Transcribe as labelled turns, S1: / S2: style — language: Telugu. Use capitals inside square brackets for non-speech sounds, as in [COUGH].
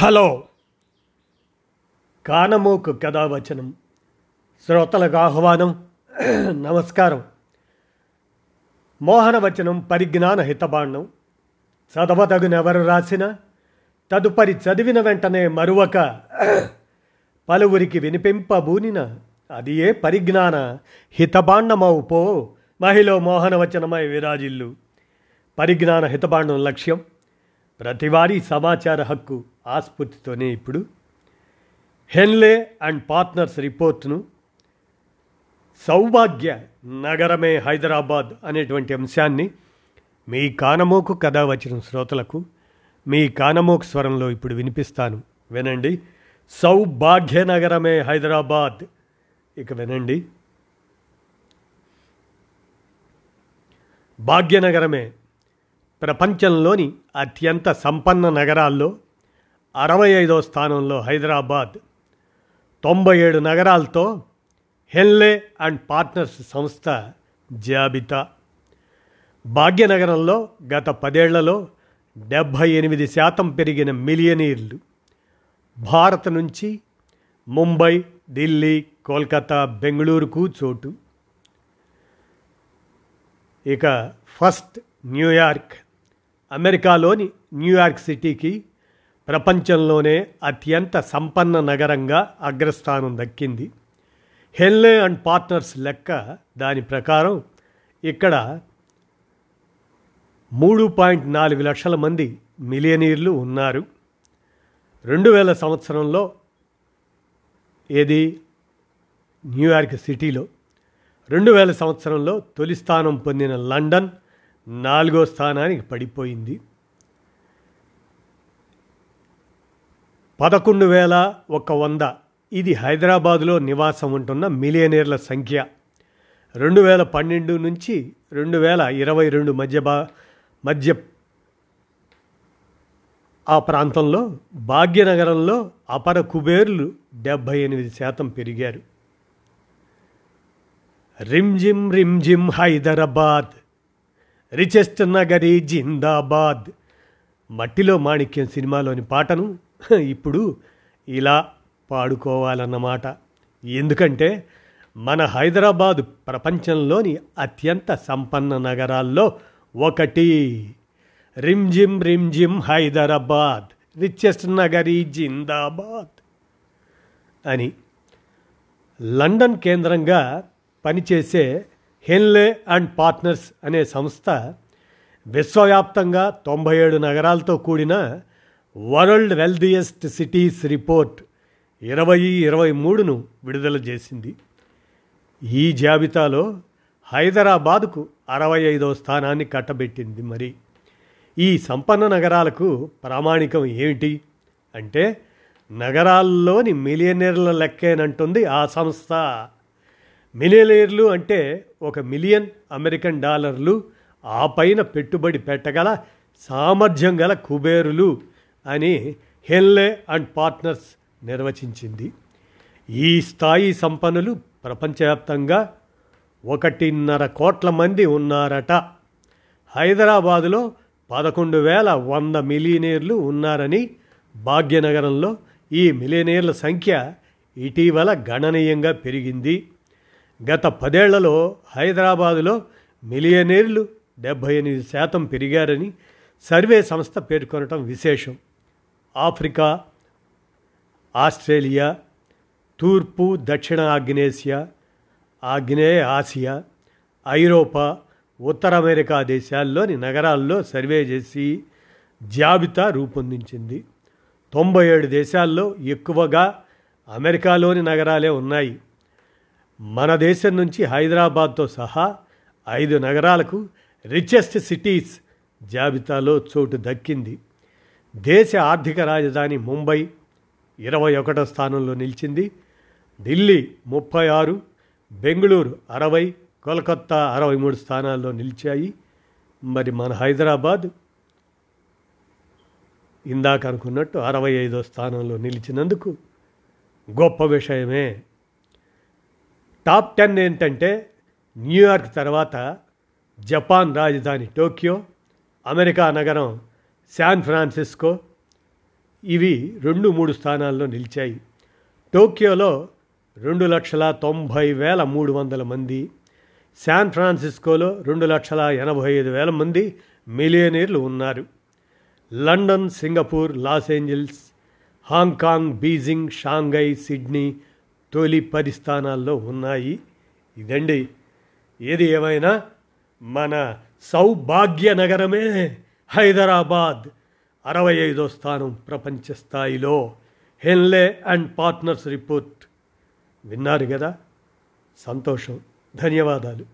S1: హలో. కానమోకు కథావచనం. శ్రోతలకు ఆహ్వానం. నమస్కారం. మోహనవచనం పరిజ్ఞాన హితబాండం చదవదగునెవరు రాసిన తదుపరి చదివిన వెంటనే మరువక పలువురికి వినిపింపబూనిన అది ఏ పరిజ్ఞాన హితబాండమవు పో. మహిళ మోహనవచనమై విరాజిల్లు. పరిజ్ఞాన హితబాండం లక్ష్యం. ప్రతివారీ సమాచార హక్కు ఆస్ఫూర్తితోనే ఇప్పుడు హెన్లే అండ్ పార్ట్నర్స్ రిపోర్ట్ను సౌభాగ్య నగరమే హైదరాబాద్ అనేటువంటి అంశాన్ని మీ కానమోకు కథ వచ్చిన శ్రోతలకు మీ కానమోకు స్వరంలో ఇప్పుడు వినిపిస్తాను. వినండి. సౌభాగ్య నగరమే హైదరాబాద్. ఇక వినండి. భాగ్యనగరమే ప్రపంచంలోని అత్యంత సంపన్న నగరాల్లో అరవై ఐదో స్థానంలో హైదరాబాద్ తొంభై ఏడు నగరాలతో హెన్లే అండ్ పార్ట్నర్స్ సంస్థ జాబితా. భాగ్యనగరంలో గత పదేళ్ళలో డెబ్భై ఎనిమిది శాతం పెరిగిన మిలియనీర్లు. భారత్ నుంచి ముంబై ఢిల్లీ కోల్కతా బెంగళూరుకు చోటు. ఇక ఫస్ట్ న్యూయార్క్ అమెరికాలోని న్యూయార్క్ సిటీకి ప్రపంచంలోనే అత్యంత సంపన్న నగరంగా అగ్రస్థానం దక్కింది. హెన్లే అండ్ పార్ట్నర్స్ లెక్క దాని ప్రకారం ఇక్కడ మూడు పాయింట్ నాలుగు లక్షల మంది మిలియనీర్లు ఉన్నారు. రెండు వేల సంవత్సరంలో ఏది? న్యూయార్క్ సిటీలో. రెండు వేల సంవత్సరంలో తొలి స్థానం పొందిన లండన్ నాలుగో స్థానానికి పడిపోయింది. పదకొండు వేల ఒక వంద. ఇది హైదరాబాదులో నివాసం ఉంటున్న మిలియనీర్ల సంఖ్య. రెండు వేల పన్నెండు నుంచి రెండు వేల ఇరవై రెండు మధ్య బా మధ్య ఆ ప్రాంతంలో భాగ్యనగరంలో అపర కుబేర్లు డెబ్భై ఎనిమిది శాతం పెరిగారు. రిమ్జిమ్ రిమ్జిమ్ హైదరాబాద్. రిచెస్ట్ నగరి జిందాబాద్. మట్టిలో మాణిక్యం సినిమాలోని పాటను [LAUGHS] ఇప్పుడు ఇలా పాడుకోవాలన్నమాట. ఎందుకంటే మన హైదరాబాదు ప్రపంచంలోని అత్యంత సంపన్న నగరాల్లో ఒకటి. రిమ్జిమ్ రిమ్జిమ్ హైదరాబాద్ రిచెస్ట్ నగరి జిందాబాద్ అని లండన్ కేంద్రంగా పనిచేసే హెన్లే అండ్ పార్ట్నర్స్ అనే సంస్థ విశ్వవ్యాప్తంగా తొంభై ఏడు నగరాలతో కూడిన వరల్డ్ వెల్దియెస్ట్ సిటీస్ రిపోర్ట్ ఇరవై ఇరవై మూడును విడుదల చేసింది. ఈ జాబితాలో హైదరాబాదుకు అరవై ఐదవ స్థానాన్ని కట్టబెట్టింది మరి. ఈ సంపన్న నగరాలకు ప్రామాణికం ఏమిటి? అంటే నగరాల్లోని మిలియనీర్ల లెక్కేనంటుంది ఆ సంస్థ. మిలియనీర్లు అంటే ఒక మిలియన్ అమెరికన్ డాలర్లు ఆ పైన పెట్టుబడి పెట్టగల సామర్థ్యం గల కుబేరులు అని హెన్లే అండ్ పార్ట్నర్స్ నిర్వచించింది. ఈ స్థాయి సంపన్నులు ప్రపంచవ్యాప్తంగా ఒకటిన్నర కోట్ల మంది ఉన్నారట. హైదరాబాదులో పదకొండు వేల వంద మిలియనీర్లు ఉన్నారని భాగ్యనగరంలో ఈ మిలియనీర్ల సంఖ్య ఇటీవల గణనీయంగా పెరిగింది. గత పదేళ్ళలో హైదరాబాదులో మిలియనీర్లు డెబ్భై ఎనిమిది శాతం పెరిగారని సర్వే సంస్థ పేర్కొనటం విశేషం. ఆఫ్రికా ఆస్ట్రేలియా తూర్పు దక్షిణ ఆగ్నేసియా ఆగ్నేయ ఆసియా ఐరోపా ఉత్తర అమెరికా దేశాల్లోని నగరాల్లో సర్వే చేసి జాబితా రూపొందించింది. తొంభై ఏడు దేశాల్లో ఎక్కువగా అమెరికాలోని నగరాలే ఉన్నాయి. మన దేశం నుంచి హైదరాబాద్తో సహా ఐదు నగరాలకు రిచెస్ట్ సిటీస్ జాబితాలో చోటు దక్కింది. దేశ ఆర్థిక రాజధాని ముంబై ఇరవై ఒకటో స్థానంలో నిలిచింది. ఢిల్లీ ముప్పై ఆరు బెంగళూరు అరవై కోల్కత్తా అరవై మూడు స్థానాల్లో నిలిచాయి. మరి మన హైదరాబాద్ ఇందాక అనుకున్నట్టు అరవై ఐదో స్థానంలో నిలిచినందుకు గొప్ప విషయమే టాప్ టెన్ ఏంటంటే న్యూయార్క్ తర్వాత జపాన్ రాజధాని టోక్యో అమెరికా నగరం శాన్ ఫ్రాన్సిస్కో. ఇవి రెండు మూడు స్థానాల్లో నిలిచాయి. టోక్యోలో రెండు లక్షల తొంభై వేల మూడు వందల మంది. శాన్ ఫ్రాన్సిస్కోలో రెండు లక్షల ఎనభై ఐదు వేల మంది మిలియనీర్లు ఉన్నారు. London Singapore Los Angeles Hong Kong Beijing Shanghai Sydney తొలి పది స్థానాల్లో ఉన్నాయి. ఇదండి. ఏది ఏమైనా మన సౌభాగ్య నగరమే హైదరాబాద్ అరవై ఐదో స్థానం ప్రపంచ స్థాయిలో. Henley and partners report. విన్నారు కదా? సంతోషం. ధన్యవాదాలు.